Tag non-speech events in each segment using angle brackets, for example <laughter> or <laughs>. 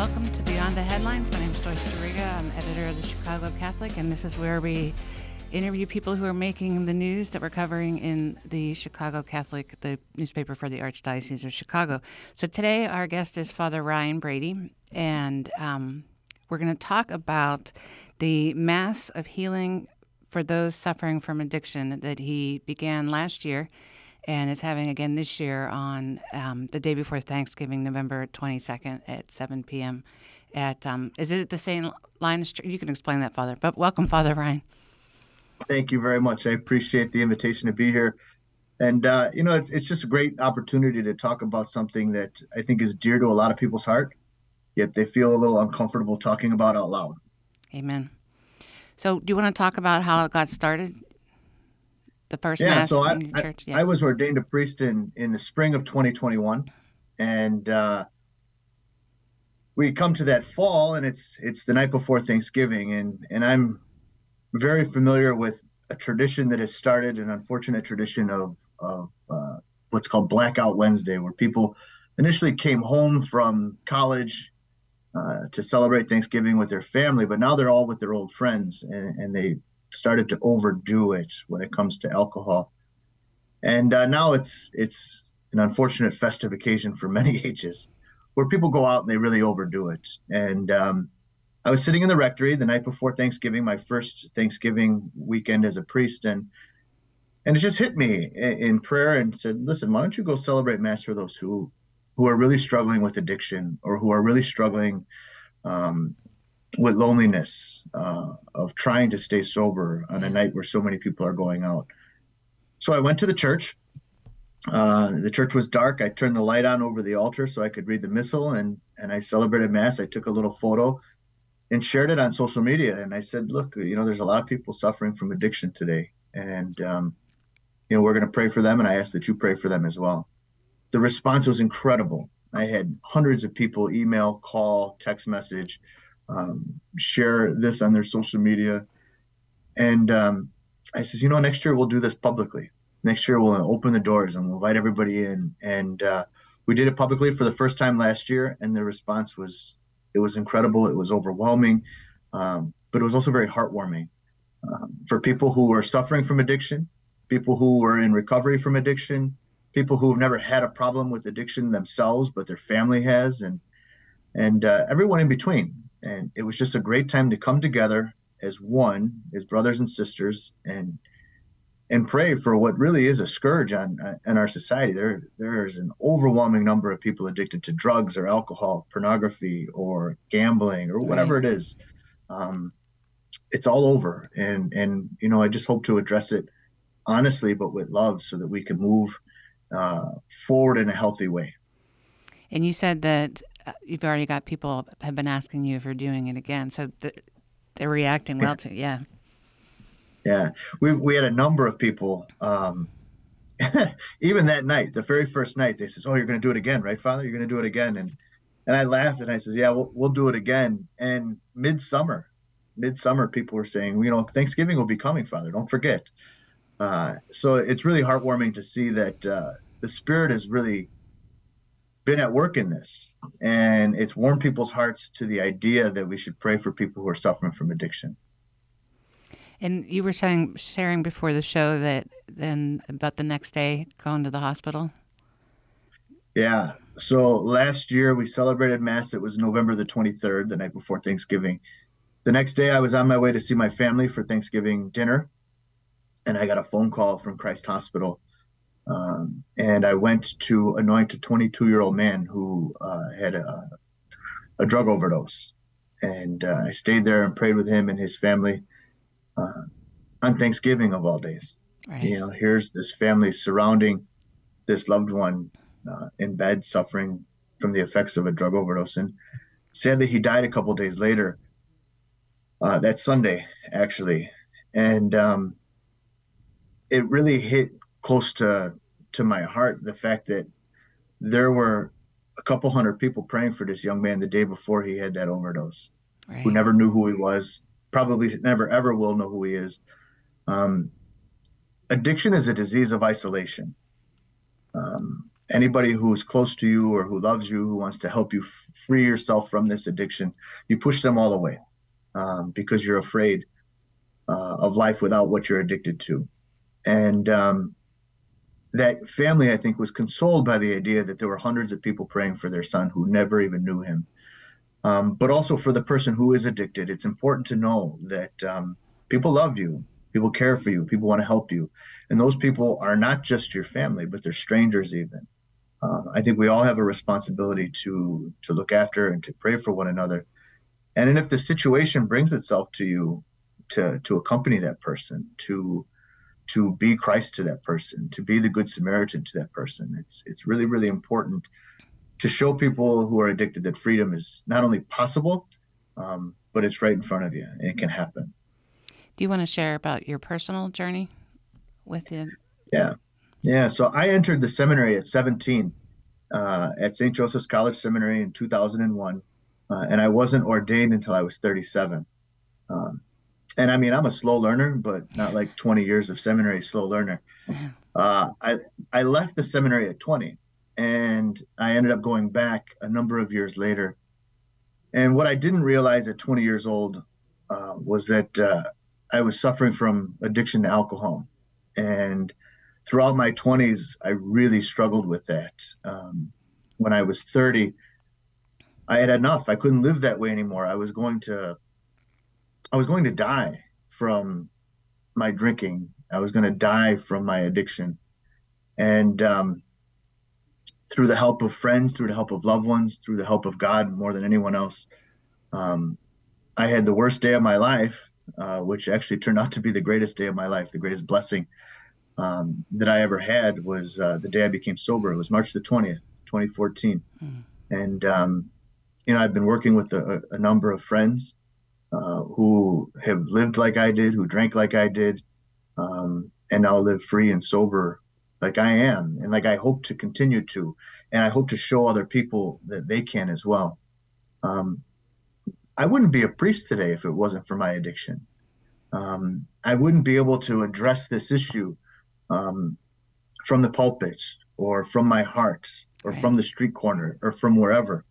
Welcome to Beyond the Headlines. My name is Joyce Duriga. I'm editor of the Chicago Catholic, and this is where we interview people who are making the news that we're covering in the Chicago Catholic, the newspaper for the Archdiocese of Chicago. So today, our guest is Father Ryan Brady, and um, we're going to talk about the Mass of Healing for those suffering from addiction that he began last year and is having again this year on um, the day before Thanksgiving, November 22nd at 7 p.m. At um, is it the same line? You can explain that, Father. But welcome, Father Ryan. Thank you very much. I appreciate the invitation to be here, and uh, you know it's it's just a great opportunity to talk about something that I think is dear to a lot of people's heart, yet they feel a little uncomfortable talking about out loud. Amen. So, do you want to talk about how it got started? The first yeah, mass so I, in your church? Yeah. I, was ordained a priest in in the spring of 2021, and uh, we come to that fall, and it's it's the night before Thanksgiving, and and I'm very familiar with a tradition that has started, an unfortunate tradition of of uh, what's called Blackout Wednesday, where people initially came home from college uh, to celebrate Thanksgiving with their family, but now they're all with their old friends, and, and they started to overdo it when it comes to alcohol. And uh, now it's it's an unfortunate festive occasion for many <laughs> ages, where people go out and they really overdo it. And um, I was sitting in the rectory the night before Thanksgiving, my first Thanksgiving weekend as a priest, and and it just hit me in prayer and said, "Listen, why don't you go celebrate Mass for those who who are really struggling with addiction or who are really struggling um, with loneliness uh, of trying to stay sober on a night where so many people are going out. So I went to the church. Uh, the church was dark. I turned the light on over the altar so I could read the missal, and and I celebrated mass. I took a little photo and shared it on social media. And I said, "Look, you know, there's a lot of people suffering from addiction today, and um, you know, we're going to pray for them. And I ask that you pray for them as well." The response was incredible. I had hundreds of people email, call, text message um, share this on their social media. And um, I says, you know, next year we'll do this publicly. Next year we'll open the doors and we'll invite everybody in. And uh, we did it publicly for the first time last year, and the response was it was incredible. It was overwhelming, um, but it was also very heartwarming um, for people who were suffering from addiction, people who were in recovery from addiction, people who have never had a problem with addiction themselves, but their family has, and and uh, everyone in between and it was just a great time to come together as one, as brothers and sisters, and and pray for what really is a scourge on uh, in our society. There there is an overwhelming number of people addicted to drugs or alcohol, pornography, or gambling, or whatever right. it is. Um, it's all over, and and you know I just hope to address it honestly, but with love, so that we can move uh, forward in a healthy way. And you said that you've already got people have been asking you if you're doing it again, so they're reacting well to yeah. Yeah, we we had a number of people. Um, <laughs> even that night, the very first night, they says, "Oh, you're going to do it again, right, Father? You're going to do it again." And and I laughed and I said, "Yeah, we'll, we'll do it again." And midsummer, midsummer, people were saying, "You know, Thanksgiving will be coming, Father. Don't forget." Uh, so it's really heartwarming to see that uh, the Spirit is really been at work in this and it's warmed people's hearts to the idea that we should pray for people who are suffering from addiction. And you were saying sharing before the show that then about the next day going to the hospital? Yeah. So last year we celebrated mass. It was november the 23rd the night before thanksgiving. The next day i was on my way to see my family for thanksgiving dinner and i got a phone call from christ hospital Um, and I went to anoint a 22 year old man who uh, had a, a, drug overdose. And uh, I stayed there and prayed with him and his family uh, on Thanksgiving of all days. Right. You know, here's this family surrounding this loved one uh, in bed suffering from the effects of a drug overdose. And sadly, he died a couple days later. Uh, that Sunday, actually, and um, it really hit close to to my heart the fact that there were a couple hundred people praying for this young man the day before he had that overdose, right. who never knew who he was, probably never ever will know who he is. Um, addiction is a disease of isolation. Um, anybody who's close to you or who loves you, who wants to help you f- free yourself from this addiction, you push them all away um, because you're afraid uh, of life without what you're addicted to. And um, that family, I think, was consoled by the idea that there were hundreds of people praying for their son who never even knew him. Um, but also for the person who is addicted, it's important to know that um, people love you, people care for you, people want to help you. And those people are not just your family, but they're strangers even. Uh, I think we all have a responsibility to to look after and to pray for one another. And then if the situation brings itself to you, to to accompany that person, to to be Christ to that person, to be the good Samaritan to that person. It's it's really really important to show people who are addicted that freedom is not only possible, um, but it's right in front of you and it can happen. Do you want to share about your personal journey with you? Yeah, yeah. So I entered the seminary at 17 uh, at St. Joseph's College Seminary in 2001, uh, and I wasn't ordained until I was 37. Um, and I mean, I'm a slow learner, but not like 20 years of seminary slow learner. Uh, I I left the seminary at 20, and I ended up going back a number of years later. And what I didn't realize at 20 years old uh, was that uh, I was suffering from addiction to alcohol, and throughout my 20s, I really struggled with that. Um, when I was 30, I had enough. I couldn't live that way anymore. I was going to I was going to die from my drinking. I was going to die from my addiction. And um, through the help of friends, through the help of loved ones, through the help of God more than anyone else, um, I had the worst day of my life, uh, which actually turned out to be the greatest day of my life. The greatest blessing um, that I ever had was uh, the day I became sober. It was March the 20th, 2014. Mm. And, um, you know, I've been working with a, a number of friends uh, who have lived like I did, who drank like I did, um, and now live free and sober like I am, and like I hope to continue to, and I hope to show other people that they can as well. Um, I wouldn't be a priest today if it wasn't for my addiction. Um, I wouldn't be able to address this issue um, from the pulpit or from my heart or right. from the street corner or from wherever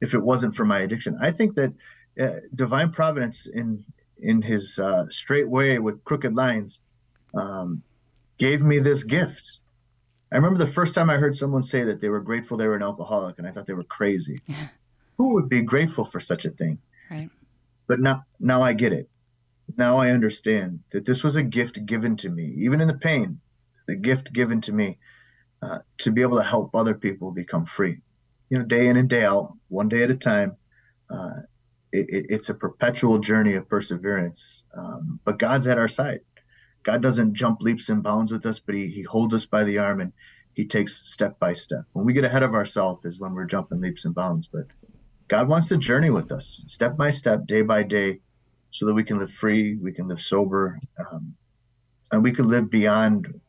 if it wasn't for my addiction. I think that uh, divine providence in in his uh, straight way with crooked lines um, gave me this gift. I remember the first time I heard someone say that they were grateful they were an alcoholic, and I thought they were crazy. <laughs> Who would be grateful for such a thing? Right. But now, now I get it. Now I understand that this was a gift given to me, even in the pain, the gift given to me uh, to be able to help other people become free. You know, day in and day out, one day at a time. Uh, it, it's a perpetual journey of perseverance. Um, but God's at our side. God doesn't jump leaps and bounds with us, but he, he holds us by the arm and he takes step by step. When we get ahead of ourselves is when we're jumping leaps and bounds. But God wants to journey with us step by step, day by day, so that we can live free, we can live sober, um, and we can live beyond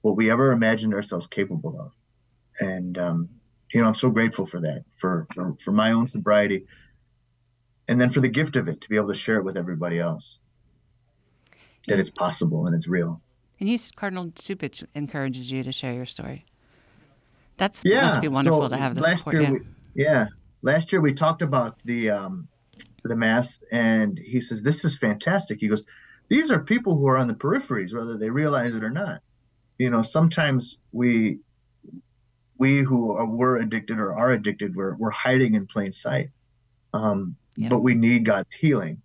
what we ever imagined ourselves capable of. And um, you know, I'm so grateful for that, for, for for my own sobriety, and then for the gift of it to be able to share it with everybody else that it's possible and it's real. And you said Cardinal Cupich encourages you to share your story. That's yeah, must be wonderful so to have the last support. Year yeah. We, yeah, last year we talked about the um, the mass, and he says this is fantastic. He goes, these are people who are on the peripheries, whether they realize it or not. You know, sometimes we we who are, were addicted or are addicted, we're, we're hiding in plain sight. Um, yeah. but we need God's healing.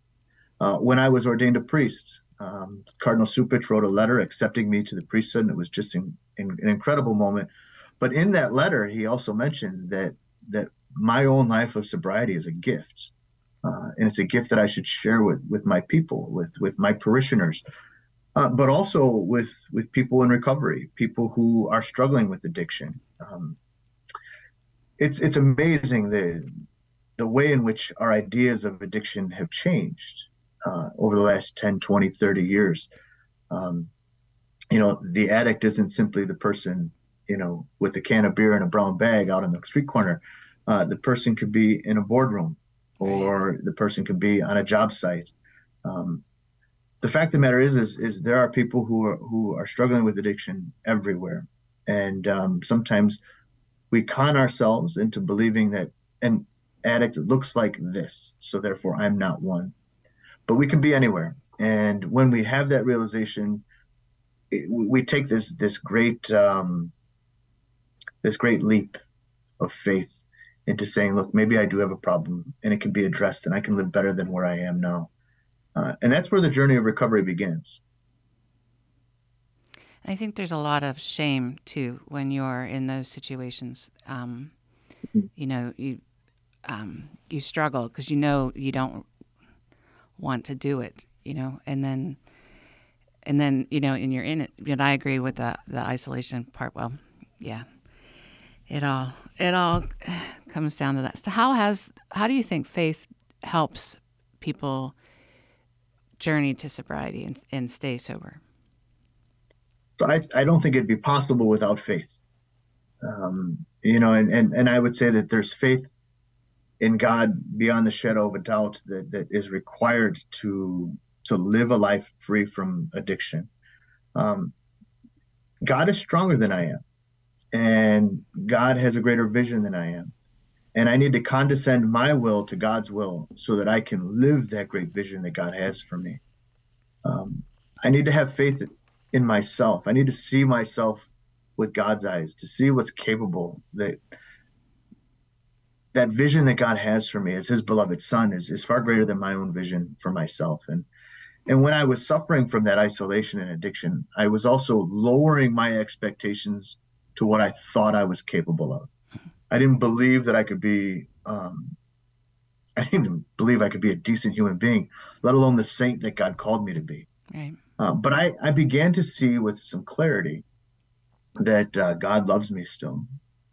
Uh, when I was ordained a priest, um, Cardinal Cupich wrote a letter accepting me to the priesthood, and it was just in, an incredible moment. But in that letter, he also mentioned that that my own life of sobriety is a gift, uh, and it's a gift that I should share with with my people, with with my parishioners, uh, but also with with people in recovery, people who are struggling with addiction. Um, it's it's amazing the the way in which our ideas of addiction have changed uh, over the last 10 20 30 years. Um, you know the addict isn't simply the person you know with a can of beer and a brown bag out on the street corner. Uh, the person could be in a boardroom or the person could be on a job site. Um, the fact of the matter is, is is there are people who are who are struggling with addiction everywhere. And um, sometimes we con ourselves into believing that an addict looks like this, so therefore I'm not one. But we can be anywhere, and when we have that realization, it, we take this this great um, this great leap of faith into saying, look, maybe I do have a problem, and it can be addressed, and I can live better than where I am now. Uh, and that's where the journey of recovery begins. I think there's a lot of shame too when you're in those situations. Um, mm-hmm. you know, you um, you struggle because you know you don't want to do it. You know, and then and then you know, and you're in it. And I agree with the the isolation part. Well, yeah, it all it all <sighs> comes down to that. So how has how do you think faith helps people journey to sobriety and, and stay sober? So I, I don't think it'd be possible without faith. Um, you know, and, and, and I would say that there's faith in God beyond the shadow of a doubt that, that is required to to live a life free from addiction. Um, God is stronger than I am, and God has a greater vision than I am. And I need to condescend my will to God's will so that I can live that great vision that God has for me. Um, I need to have faith in myself. I need to see myself with God's eyes, to see what's capable. That that vision that God has for me as His beloved Son is is far greater than my own vision for myself. And and when I was suffering from that isolation and addiction, I was also lowering my expectations to what I thought I was capable of. I didn't believe that I could be. Um, I didn't even believe I could be a decent human being, let alone the saint that God called me to be. Right. Uh, but I, I began to see with some clarity that uh, God loves me still.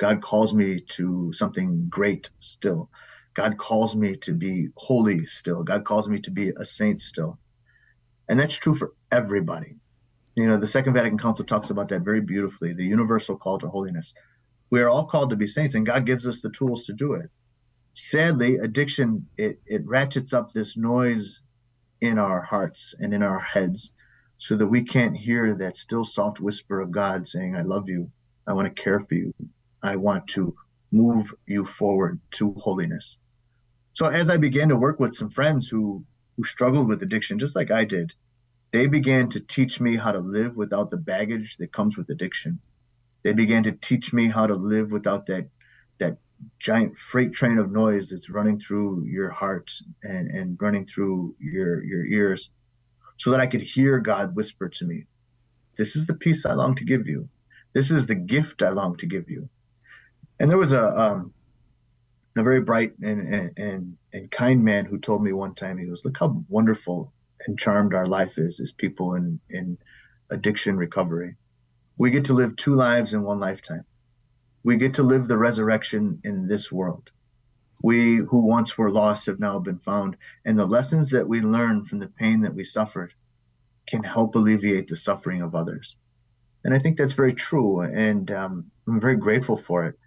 God calls me to something great still. God calls me to be holy still. God calls me to be a saint still. And that's true for everybody. You know, the Second Vatican Council talks about that very beautifully the universal call to holiness. We are all called to be saints, and God gives us the tools to do it. Sadly, addiction it, it ratchets up this noise in our hearts and in our heads so that we can't hear that still soft whisper of God saying, I love you. I want to care for you. I want to move you forward to holiness. So as I began to work with some friends who who struggled with addiction just like I did, they began to teach me how to live without the baggage that comes with addiction. They began to teach me how to live without that that giant freight train of noise that's running through your heart and, and running through your your ears so that I could hear God whisper to me, This is the peace I long to give you. This is the gift I long to give you. And there was a um, a very bright and, and and kind man who told me one time, he goes, Look how wonderful and charmed our life is as people in, in addiction recovery. We get to live two lives in one lifetime. We get to live the resurrection in this world. We who once were lost have now been found, and the lessons that we learn from the pain that we suffered can help alleviate the suffering of others. And I think that's very true, and um, I'm very grateful for it.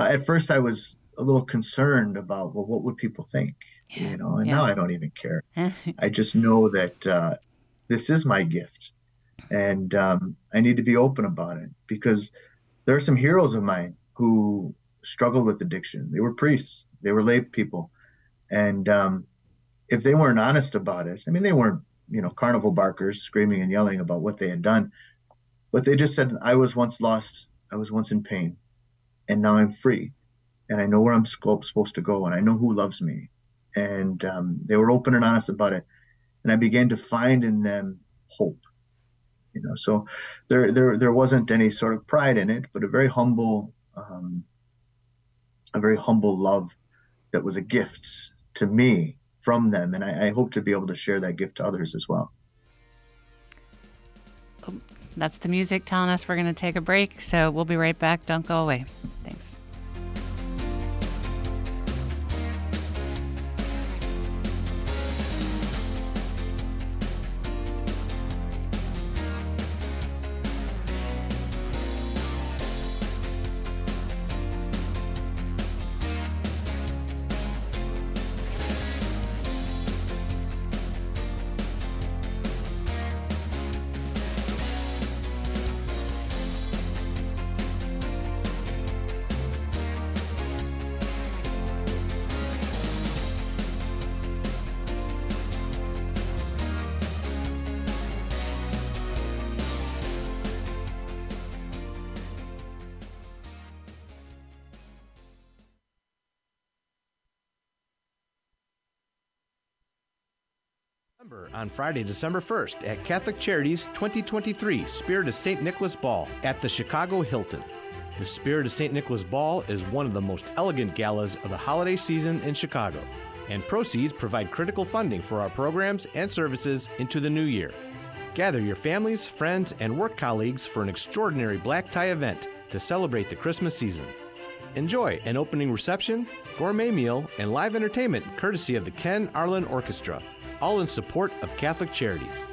Uh, at first, I was a little concerned about, well, what would people think? Yeah. You know, and yeah. now I don't even care. <laughs> I just know that uh, this is my gift, and um, I need to be open about it because there are some heroes of mine who struggled with addiction. They were priests, they were lay people, and um, if they weren't honest about it, I mean, they weren't you know carnival barkers screaming and yelling about what they had done, but they just said, "I was once lost. I was once in pain, and now I'm free, and I know where I'm supposed to go, and I know who loves me." And um, they were open and honest about it, and I began to find in them hope. You know, so there there there wasn't any sort of pride in it, but a very humble, um, a very humble love that was a gift to me from them, and I, I hope to be able to share that gift to others as well. That's the music telling us we're going to take a break. So we'll be right back. Don't go away. Friday, December 1st at Catholic Charities 2023 Spirit of St. Nicholas Ball at the Chicago Hilton. The Spirit of St. Nicholas Ball is one of the most elegant galas of the holiday season in Chicago, and proceeds provide critical funding for our programs and services into the new year. Gather your families, friends, and work colleagues for an extraordinary black tie event to celebrate the Christmas season. Enjoy an opening reception, gourmet meal, and live entertainment courtesy of the Ken Arlen Orchestra all in support of Catholic Charities.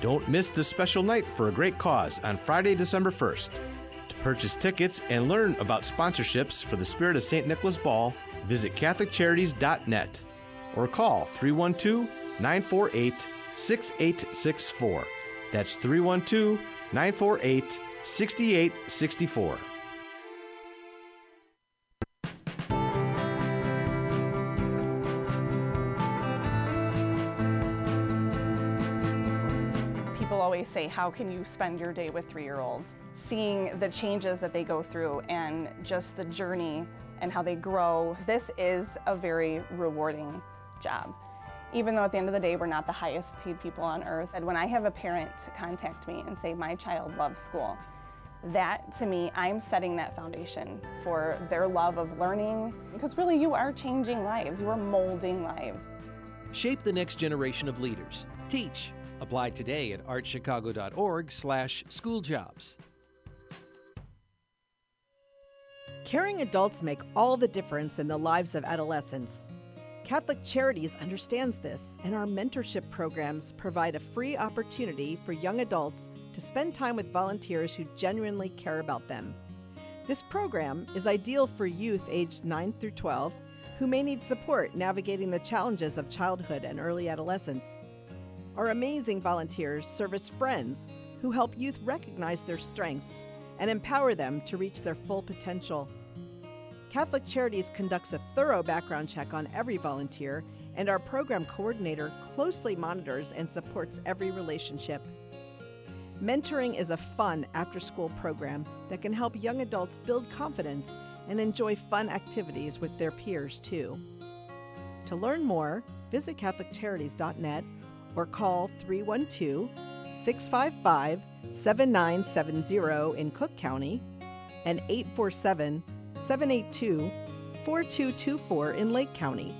Don't miss this special night for a great cause on Friday, December 1st. To purchase tickets and learn about sponsorships for the Spirit of St. Nicholas Ball, visit CatholicCharities.net or call 312 948 6864. That's 312 948 6864. Always say, how can you spend your day with three-year-olds? Seeing the changes that they go through and just the journey and how they grow, this is a very rewarding job. Even though at the end of the day, we're not the highest paid people on earth. And when I have a parent contact me and say, my child loves school, that to me, I'm setting that foundation for their love of learning. Because really, you are changing lives, you are molding lives. Shape the next generation of leaders. Teach, Apply today at archchicago.org slash schooljobs. Caring adults make all the difference in the lives of adolescents. Catholic Charities understands this, and our mentorship programs provide a free opportunity for young adults to spend time with volunteers who genuinely care about them. This program is ideal for youth aged 9 through 12 who may need support navigating the challenges of childhood and early adolescence. Our amazing volunteers serve as friends who help youth recognize their strengths and empower them to reach their full potential. Catholic Charities conducts a thorough background check on every volunteer, and our program coordinator closely monitors and supports every relationship. Mentoring is a fun after school program that can help young adults build confidence and enjoy fun activities with their peers, too. To learn more, visit CatholicCharities.net or call 312 655 7970 in Cook County and 847 782 4224 in Lake County.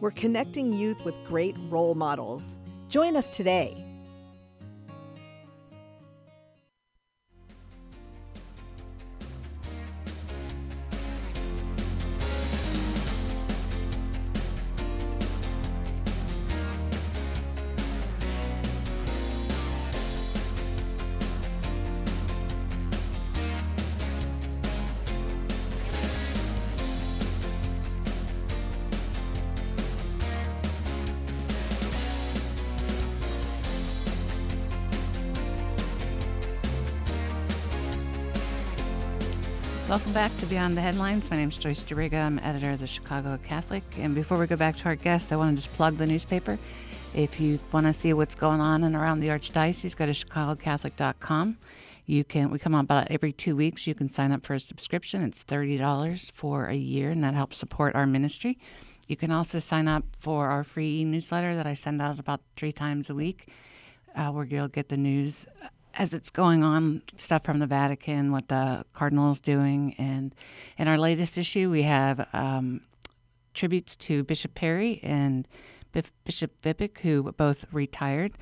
We're connecting youth with great role models. Join us today. Welcome back to Beyond the Headlines. My name is Joyce Duriga. I'm editor of the Chicago Catholic. And before we go back to our guest, I want to just plug the newspaper. If you want to see what's going on and around the Archdiocese, go to chicagocatholic.com. You can we come on about every two weeks. You can sign up for a subscription. It's thirty dollars for a year, and that helps support our ministry. You can also sign up for our free newsletter that I send out about three times a week, uh, where you'll get the news as it's going on, stuff from the Vatican, what the cardinal is doing, and in our latest issue, we have um, tributes to Bishop Perry and Bishop Wypych, who both retired.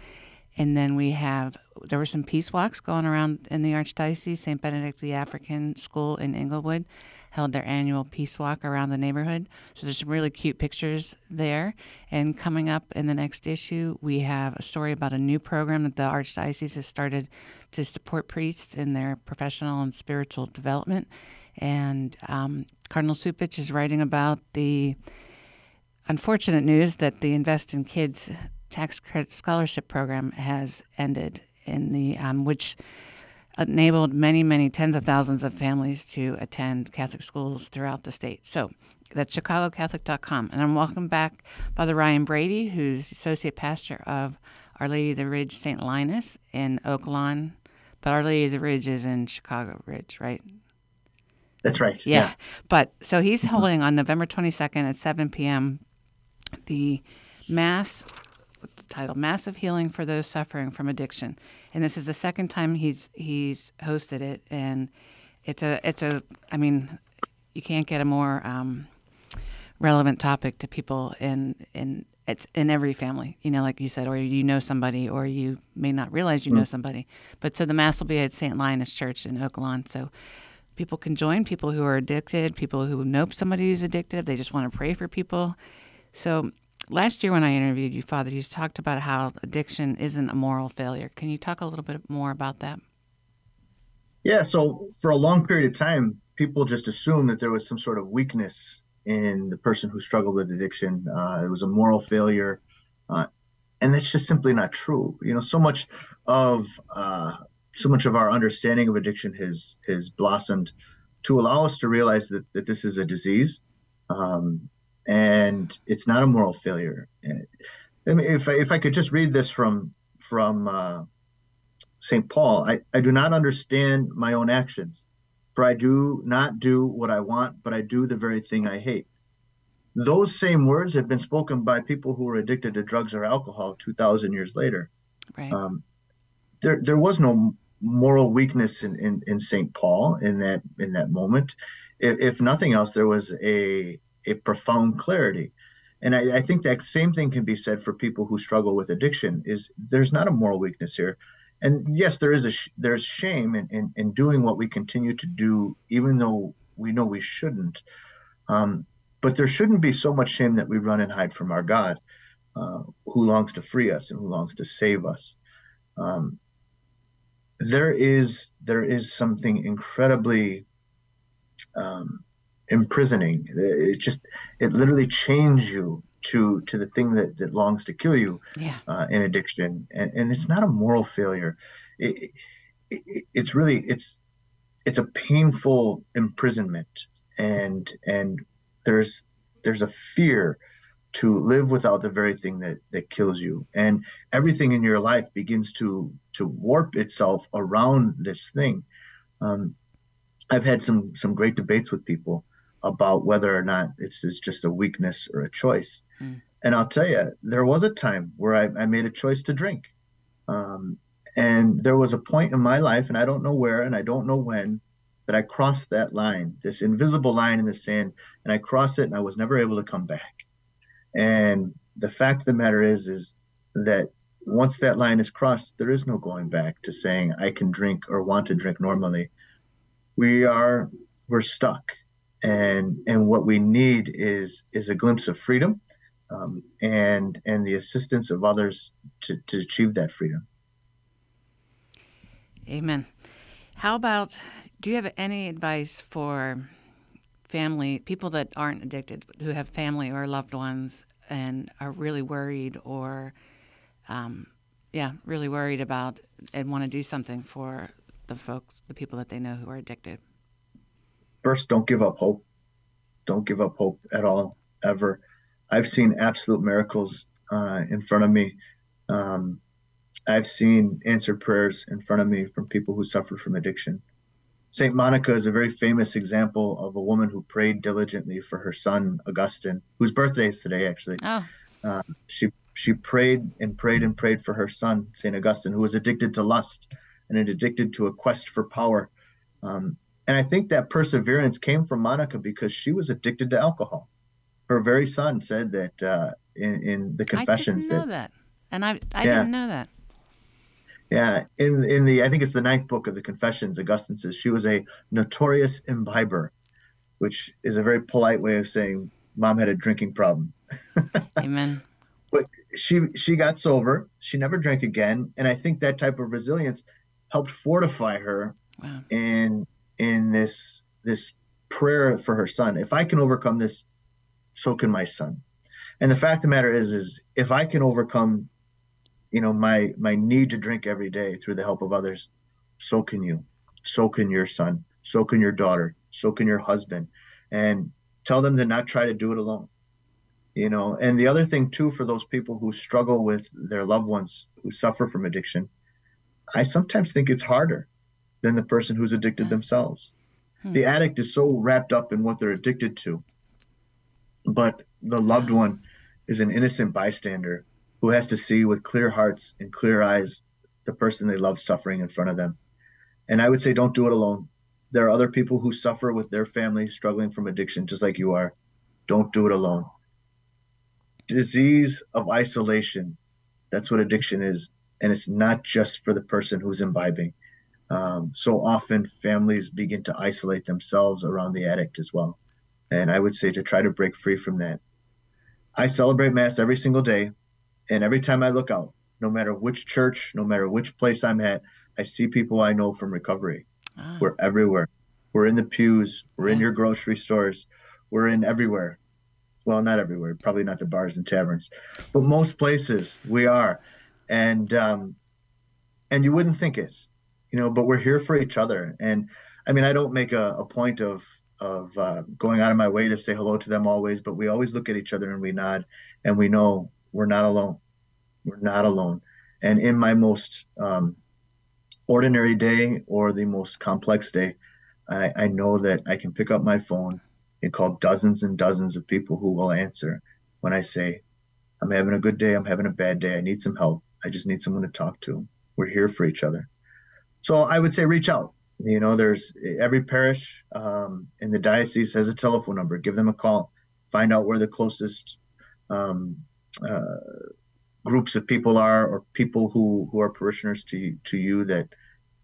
And then we have, there were some peace walks going around in the Archdiocese. St. Benedict the African School in Englewood held their annual peace walk around the neighborhood. So there's some really cute pictures there. And coming up in the next issue, we have a story about a new program that the Archdiocese has started to support priests in their professional and spiritual development. And um, Cardinal Cupich is writing about the unfortunate news that the Invest in Kids tax credit scholarship program has ended, in the um, which enabled many, many tens of thousands of families to attend Catholic schools throughout the state. So that's chicagocatholic.com. And I'm welcome back Father Ryan Brady, who's associate pastor of Our Lady of the Ridge St. Linus in Oak Lawn. But Our Lady of the Ridge is in Chicago Ridge, right? That's right. Yeah. yeah. But so he's mm-hmm. holding on November 22nd at 7 p.m. the Mass title Mass of Healing for Those Suffering from Addiction. And this is the second time he's he's hosted it and it's a it's a I mean you can't get a more um, relevant topic to people in in it's in every family, you know, like you said, or you know somebody, or you may not realize you mm. know somebody. But so the mass will be at St. Linus Church in Oak Lawn. So people can join, people who are addicted, people who know somebody who's addicted, they just want to pray for people. So last year when I interviewed you, Father, you talked about how addiction isn't a moral failure. Can you talk a little bit more about that? Yeah, so for a long period of time, people just assumed that there was some sort of weakness in the person who struggled with addiction. Uh, it was a moral failure. Uh, and that's just simply not true. You know, so much of uh, so much of our understanding of addiction has has blossomed to allow us to realize that, that this is a disease um, and it's not a moral failure. I mean, if I, if I could just read this from from uh, St. Paul, I, I do not understand my own actions, for I do not do what I want, but I do the very thing I hate. Those same words have been spoken by people who were addicted to drugs or alcohol 2,000 years later. Right. Um, there, there was no moral weakness in, in, in St. Paul in that in that moment. If, if nothing else, there was a a profound clarity. And I, I, think that same thing can be said for people who struggle with addiction. Is there's not a moral weakness here, and yes, there is a there's shame in, in, in doing what we continue to do, even though we know we shouldn't. Um, but there shouldn't be so much shame that we run and hide from our God, uh, who longs to free us and who longs to save us. Um, there is there is something incredibly um, imprisoning. It just it literally chains you to to the thing that that longs to kill you yeah. uh, in addiction, and and it's not a moral failure. It, it, it's really it's it's a painful imprisonment, and and there's there's a fear to live without the very thing that that kills you and everything in your life begins to to warp itself around this thing um, i've had some some great debates with people about whether or not it's, it's just a weakness or a choice. Mm. And I'll tell you, there was a time where I, I made a choice to drink. Um, and there was a point in my life, and I don't know where and I don't know when, that I crossed that line, this invisible line in the sand, and I crossed it and I was never able to come back. And the fact of the matter is, is that once that line is crossed, there is no going back to saying I can drink or want to drink normally. We are, we're stuck and and what we need is is a glimpse of freedom um, and and the assistance of others to, to achieve that freedom. Amen. How about do you have any advice for family people that aren't addicted who have family or loved ones and are really worried or um, yeah really worried about and want to do something for the folks the people that they know who are addicted first, don't give up hope. Don't give up hope at all, ever. I've seen absolute miracles uh, in front of me. Um, I've seen answered prayers in front of me from people who suffer from addiction. St. Monica is a very famous example of a woman who prayed diligently for her son, Augustine, whose birthday is today, actually. Oh. Uh, she, she prayed and prayed and prayed for her son, St. Augustine, who was addicted to lust and addicted to a quest for power. Um, and I think that perseverance came from Monica because she was addicted to alcohol. Her very son said that uh, in, in the confessions I didn't know that, that, and I I Yeah. didn't know that. yeah, in in the I think it's the ninth book of the Confessions, Augustine says she was a notorious imbiber, which is a very polite way of saying mom had a drinking problem. <laughs> Amen. But she she got sober she never drank again and i think that type of resilience helped fortify her Wow. in in this this prayer for her son. If i can overcome this so can my son. And the fact of the matter is is if i can overcome you know my my need to drink every day through the help of others so can you. So can your son. So can your daughter. So can your husband. And tell them to not try to do it alone. You know and the other thing too for those people who struggle with their loved ones who suffer from addiction i sometimes think it's harder than the person who's addicted themselves Hmm. the addict is so wrapped up in what they're addicted to but the loved one is an innocent bystander who has to see with clear hearts and clear eyes the person they love suffering in front of them and i would say don't do it alone there are other people who suffer with their family struggling from addiction just like you are don't do it alone disease of isolation. That's what addiction is. And it's not just for the person who's imbibing. Um, so often families begin to isolate themselves around the addict as well. And I would say to try to break free from that. I celebrate Mass every single day. And every time I look out, no matter which church, no matter which place I'm at, I see people I know from recovery. Ah, We're everywhere. We're in the pews. We're in your grocery stores. We're in everywhere. Well, not everywhere. Probably not the bars and taverns, but most places we are. And um, and you wouldn't think it, you know. But we're here for each other. And I mean, I don't make a, a point of of uh, going out of my way to say hello to them always, but we always look at each other and we nod, and we know we're not alone. We're not alone. And in my most um, ordinary day or the most complex day, I, I know that I can pick up my phone and call dozens and dozens of people who will answer when I say, I'm having a good day, I'm having a bad day, I need some help. I just need someone to talk to. We're here for each other. So I would say reach out. You know, there's every parish um, in the diocese has a telephone number. Give them a call. Find out where the closest um, uh, groups of people are, or people who who are parishioners to to you that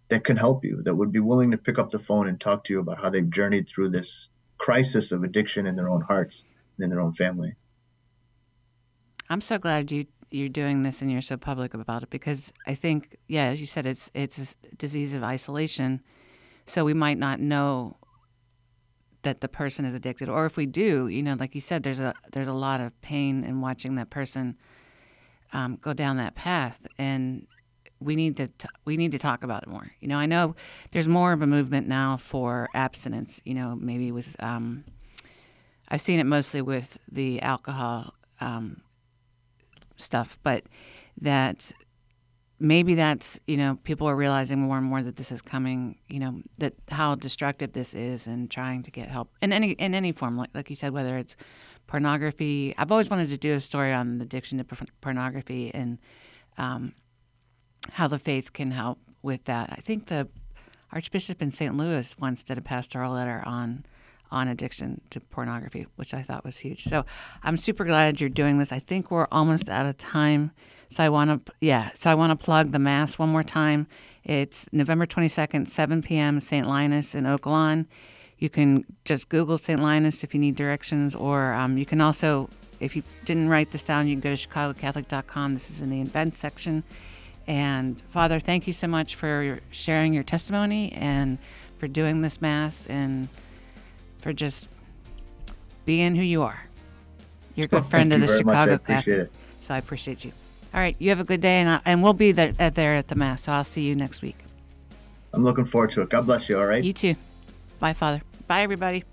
that can help you, that would be willing to pick up the phone and talk to you about how they've journeyed through this crisis of addiction in their own hearts and in their own family. I'm so glad you you're doing this and you're so public about it because I think, yeah, as you said, it's it's a disease of isolation, so we might not know that the person is addicted, or if we do, you know, like you said, there's a there's a lot of pain in watching that person um, go down that path, and we need to t- we need to talk about it more. You know, I know there's more of a movement now for abstinence. You know, maybe with um, I've seen it mostly with the alcohol um, stuff, but that maybe that's you know people are realizing more and more that this is coming. You know that how destructive this is, and trying to get help in any in any form, like like you said, whether it's pornography. I've always wanted to do a story on the addiction to pornography and um, how the faith can help with that. I think the Archbishop in St. Louis once did a pastoral letter on on addiction to pornography, which I thought was huge. So I'm super glad you're doing this. I think we're almost out of time. So I want to, yeah. So I want to plug the mass one more time. It's November 22nd, 7 p.m. St. Linus in Oak Lawn. You can just Google St. Linus if you need directions, or um, you can also, if you didn't write this down, you can go to chicagocatholic.com. This is in the events section. And Father, thank you so much for sharing your testimony and for doing this mass and for just being who you are. You're a good Well, friend of the very much. I Chicago Catholic. So I appreciate you. All right, you have a good day, and I, and we'll be there at, there at the mass. So I'll see you next week. I'm looking forward to it. God bless you. All right. You too. Bye, Father. Bye, everybody.